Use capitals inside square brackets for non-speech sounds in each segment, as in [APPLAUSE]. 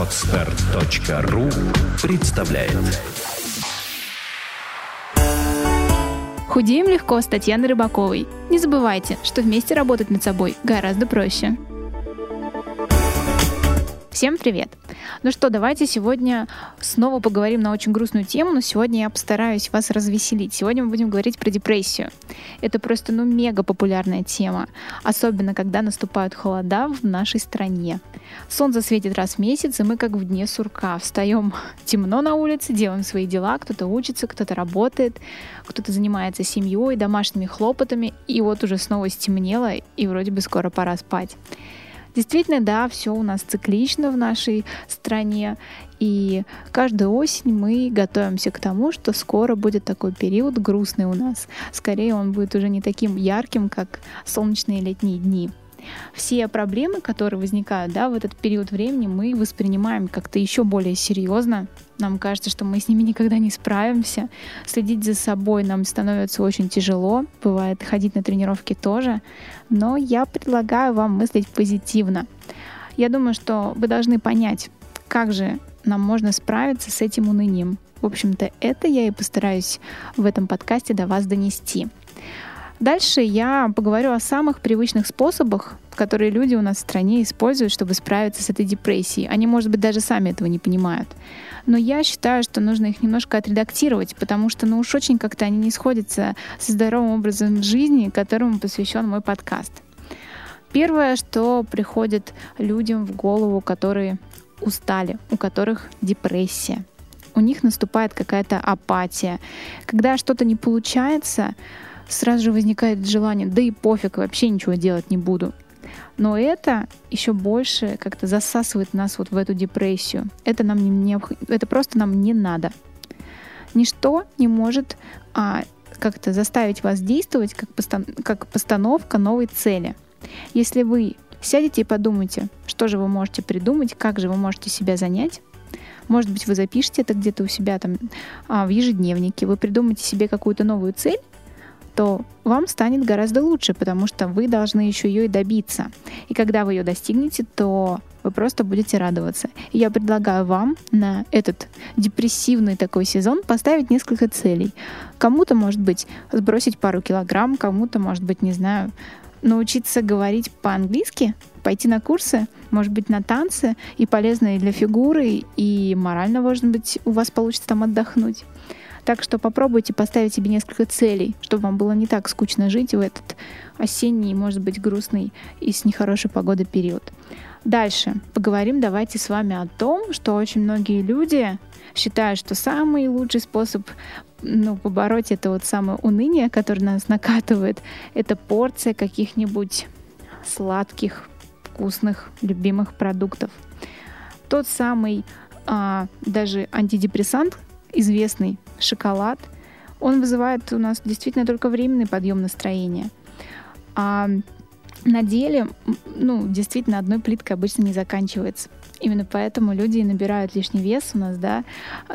Отстар.ру представляет Худеем легко с Татьяной Рыбаковой. Не забывайте, что вместе работать над собой гораздо проще. Всем привет! Ну что, давайте сегодня снова поговорим на очень грустную тему, но сегодня я постараюсь вас развеселить. Сегодня мы будем говорить про депрессию. Это просто, ну, мега популярная тема, особенно когда наступают холода в нашей стране. Солнце светит раз в месяц, и мы как в дне сурка. Встаем [LAUGHS] темно на улице, делаем свои дела, кто-то учится, кто-то работает, кто-то занимается семьей, домашними хлопотами, и вот уже снова стемнело, и вроде бы скоро пора спать. Действительно, да, все у нас циклично в нашей стране, и каждую осень мы готовимся к тому, что скоро будет такой период грустный у нас. Скорее он будет уже не таким ярким, как солнечные летние дни все проблемы, которые возникают да, в этот период времени, мы воспринимаем как-то еще более серьезно. Нам кажется, что мы с ними никогда не справимся. Следить за собой нам становится очень тяжело. Бывает ходить на тренировки тоже. Но я предлагаю вам мыслить позитивно. Я думаю, что вы должны понять, как же нам можно справиться с этим унынием. В общем-то, это я и постараюсь в этом подкасте до вас донести. Дальше я поговорю о самых привычных способах, которые люди у нас в стране используют, чтобы справиться с этой депрессией. Они, может быть, даже сами этого не понимают. Но я считаю, что нужно их немножко отредактировать, потому что, ну уж очень как-то они не сходятся со здоровым образом жизни, которому посвящен мой подкаст. Первое, что приходит людям в голову, которые устали, у которых депрессия. У них наступает какая-то апатия. Когда что-то не получается, сразу же возникает желание, да и пофиг, вообще ничего делать не буду. Но это еще больше как-то засасывает нас вот в эту депрессию. Это нам не, не это просто нам не надо. Ничто не может а, как-то заставить вас действовать как, постан как постановка новой цели. Если вы сядете и подумаете, что же вы можете придумать, как же вы можете себя занять, может быть, вы запишете это где-то у себя там а, в ежедневнике, вы придумаете себе какую-то новую цель, то вам станет гораздо лучше, потому что вы должны еще ее и добиться. И когда вы ее достигнете, то вы просто будете радоваться. И я предлагаю вам на этот депрессивный такой сезон поставить несколько целей. Кому-то, может быть, сбросить пару килограмм, кому-то, может быть, не знаю, научиться говорить по-английски, пойти на курсы, может быть, на танцы, и полезно и для фигуры, и морально, может быть, у вас получится там отдохнуть. Так что попробуйте поставить себе несколько целей, чтобы вам было не так скучно жить в этот осенний, может быть, грустный и с нехорошей погодой период. Дальше поговорим давайте с вами о том, что очень многие люди считают, что самый лучший способ ну, побороть это вот самое уныние, которое нас накатывает, это порция каких-нибудь сладких, вкусных, любимых продуктов. Тот самый а, даже антидепрессант, известный шоколад, он вызывает у нас действительно только временный подъем настроения. А на деле, ну, действительно, одной плиткой обычно не заканчивается. Именно поэтому люди и набирают лишний вес у нас, да,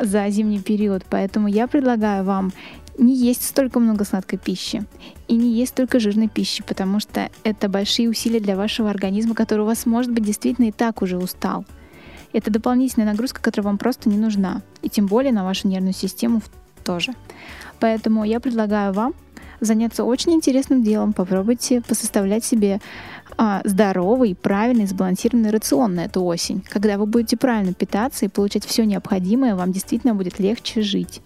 за зимний период. Поэтому я предлагаю вам не есть столько много сладкой пищи и не есть столько жирной пищи, потому что это большие усилия для вашего организма, который у вас, может быть, действительно и так уже устал. Это дополнительная нагрузка, которая вам просто не нужна, и тем более на вашу нервную систему тоже. Поэтому я предлагаю вам заняться очень интересным делом. Попробуйте посоставлять себе а, здоровый, правильный, сбалансированный рацион на эту осень. Когда вы будете правильно питаться и получать все необходимое, вам действительно будет легче жить.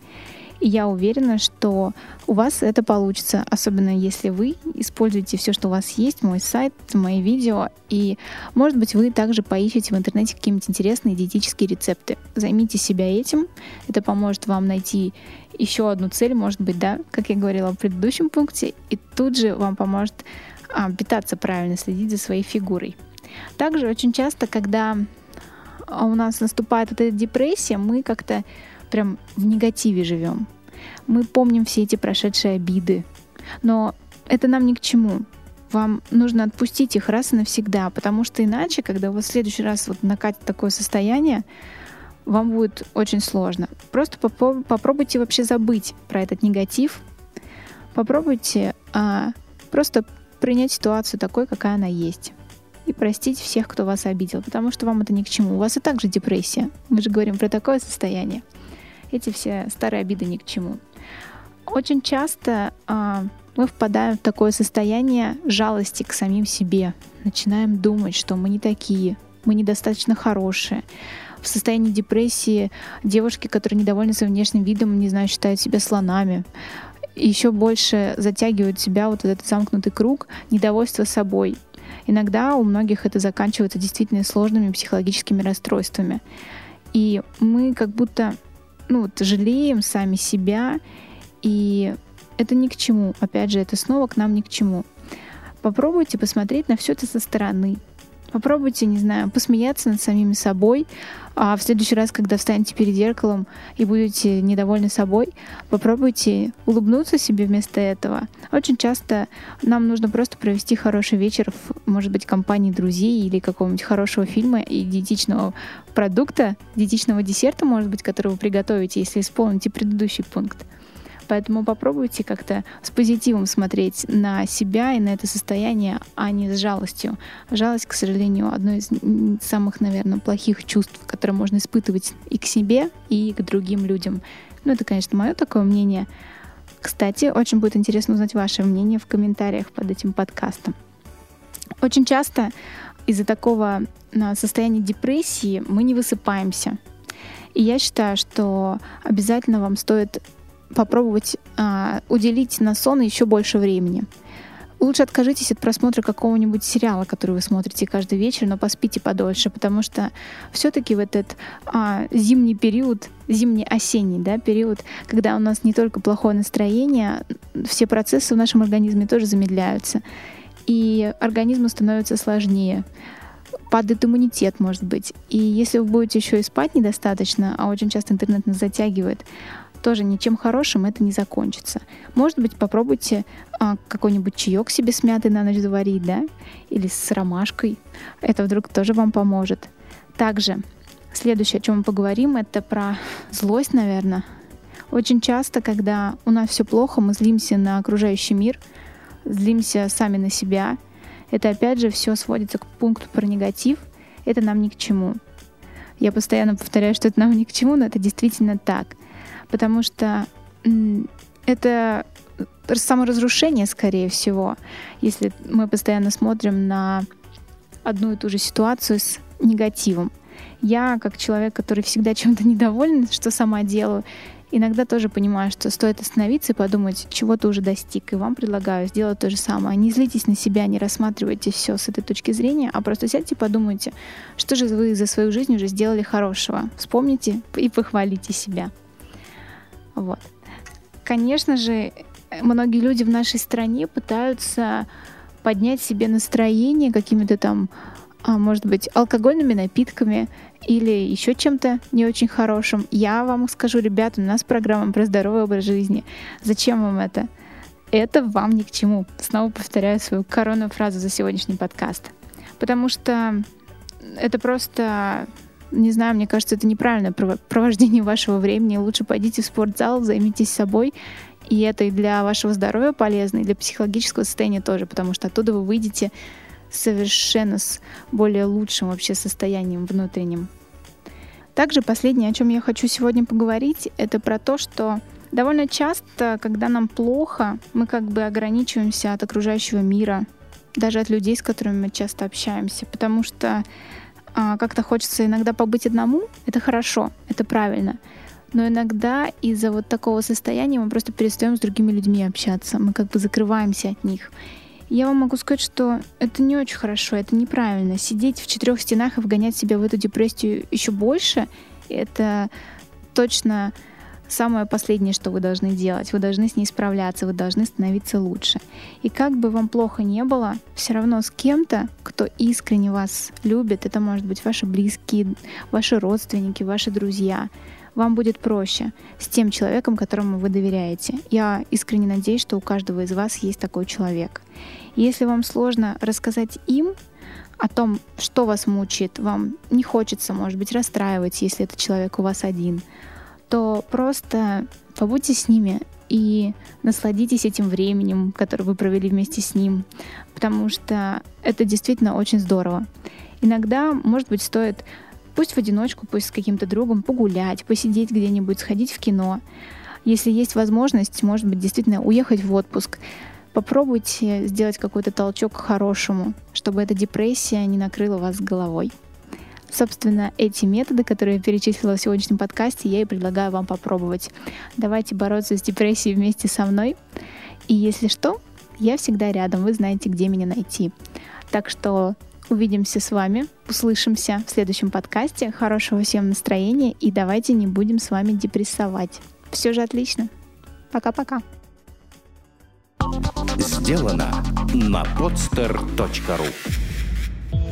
И я уверена, что у вас это получится, особенно если вы используете все, что у вас есть, мой сайт, мои видео, и, может быть, вы также поищете в интернете какие-нибудь интересные диетические рецепты. Займите себя этим, это поможет вам найти еще одну цель, может быть, да, как я говорила в предыдущем пункте, и тут же вам поможет а, питаться правильно, следить за своей фигурой. Также очень часто, когда у нас наступает эта депрессия, мы как-то прям в негативе живем. Мы помним все эти прошедшие обиды, но это нам ни к чему. Вам нужно отпустить их раз и навсегда, потому что иначе, когда у вас в следующий раз вот накатит такое состояние, вам будет очень сложно. Просто попробуйте вообще забыть про этот негатив. Попробуйте а, просто принять ситуацию такой, какая она есть. и простить всех, кто вас обидел, потому что вам это ни к чему. У вас и так же депрессия. Мы же говорим про такое состояние. Эти все старые обиды ни к чему. Очень часто а, мы впадаем в такое состояние жалости к самим себе. Начинаем думать, что мы не такие, мы недостаточно хорошие. В состоянии депрессии девушки, которые недовольны своим внешним видом, не знаю, считают себя слонами. Еще больше затягивают себя вот этот замкнутый круг недовольства собой. Иногда у многих это заканчивается действительно сложными психологическими расстройствами. И мы как будто ну, вот, жалеем сами себя, и это ни к чему. Опять же, это снова к нам ни к чему. Попробуйте посмотреть на все это со стороны. Попробуйте, не знаю, посмеяться над самими собой, а в следующий раз, когда встанете перед зеркалом и будете недовольны собой, попробуйте улыбнуться себе вместо этого. Очень часто нам нужно просто провести хороший вечер в, может быть, компании друзей или какого-нибудь хорошего фильма и диетичного продукта, диетичного десерта, может быть, который вы приготовите, если исполните предыдущий пункт. Поэтому попробуйте как-то с позитивом смотреть на себя и на это состояние, а не с жалостью. Жалость, к сожалению, одно из самых, наверное, плохих чувств, которые можно испытывать и к себе, и к другим людям. Ну, это, конечно, мое такое мнение. Кстати, очень будет интересно узнать ваше мнение в комментариях под этим подкастом. Очень часто из-за такого а, состояния депрессии мы не высыпаемся. И я считаю, что обязательно вам стоит попробовать а, уделить на сон еще больше времени. Лучше откажитесь от просмотра какого-нибудь сериала, который вы смотрите каждый вечер, но поспите подольше, потому что все-таки в этот а, зимний период, зимний-осенний да, период, когда у нас не только плохое настроение, все процессы в нашем организме тоже замедляются, и организму становится сложнее падает иммунитет, может быть. И если вы будете еще и спать недостаточно, а очень часто интернет нас затягивает, тоже ничем хорошим это не закончится. Может быть, попробуйте а, какой-нибудь чаек себе с мятой на ночь заварить, да, или с ромашкой. Это вдруг тоже вам поможет. Также следующее, о чем мы поговорим, это про злость, наверное. Очень часто, когда у нас все плохо, мы злимся на окружающий мир, злимся сами на себя. Это опять же все сводится к пункту про негатив. Это нам ни к чему. Я постоянно повторяю, что это нам ни к чему, но это действительно так потому что это саморазрушение, скорее всего, если мы постоянно смотрим на одну и ту же ситуацию с негативом. Я, как человек, который всегда [LAUGHS] чем-то недоволен, что сама делаю, иногда тоже понимаю, что стоит остановиться и подумать, чего ты уже достиг. И вам предлагаю сделать то же самое. Не злитесь на себя, не рассматривайте все с этой точки зрения, а просто сядьте и подумайте, что же вы за свою жизнь уже сделали хорошего. Вспомните и похвалите себя. Вот. Конечно же, многие люди в нашей стране пытаются поднять себе настроение какими-то там, а, может быть, алкогольными напитками или еще чем-то не очень хорошим. Я вам скажу, ребята, у нас программа про здоровый образ жизни. Зачем вам это? Это вам ни к чему. Снова повторяю свою коронную фразу за сегодняшний подкаст. Потому что это просто не знаю, мне кажется, это неправильное провождение [LAUGHS] вашего времени. Лучше пойдите в спортзал, займитесь собой. И это и для вашего здоровья полезно, и для психологического состояния тоже, потому что оттуда вы выйдете совершенно с более лучшим вообще состоянием внутренним. Также последнее, о чем я хочу сегодня поговорить, это про то, что довольно часто, когда нам плохо, мы как бы ограничиваемся от окружающего мира, даже от людей, с которыми мы часто общаемся, потому что как-то хочется иногда побыть одному, это хорошо, это правильно. Но иногда из-за вот такого состояния мы просто перестаем с другими людьми общаться. Мы как бы закрываемся от них. я вам могу сказать, что это не очень хорошо, это неправильно. Сидеть в четырех стенах и вгонять себя в эту депрессию еще больше, это точно самое последнее, что вы должны делать. Вы должны с ней справляться, вы должны становиться лучше. И как бы вам плохо не было, все равно с кем-то, кто искренне вас любит, это может быть ваши близкие, ваши родственники, ваши друзья, вам будет проще с тем человеком, которому вы доверяете. Я искренне надеюсь, что у каждого из вас есть такой человек. Если вам сложно рассказать им о том, что вас мучает, вам не хочется, может быть, расстраивать, если этот человек у вас один — то просто побудьте с ними и насладитесь этим временем, которое вы провели вместе с ним, потому что это действительно очень здорово. Иногда, может быть, стоит пусть в одиночку, пусть с каким-то другом погулять, посидеть где-нибудь, сходить в кино. Если есть возможность, может быть, действительно уехать в отпуск, попробуйте сделать какой-то толчок к хорошему, чтобы эта депрессия не накрыла вас головой. Собственно, эти методы, которые я перечислила в сегодняшнем подкасте, я и предлагаю вам попробовать. Давайте бороться с депрессией вместе со мной. И если что, я всегда рядом, вы знаете, где меня найти. Так что увидимся с вами, услышимся в следующем подкасте. Хорошего всем настроения и давайте не будем с вами депрессовать. Все же отлично. Пока-пока. Сделано на podster.ru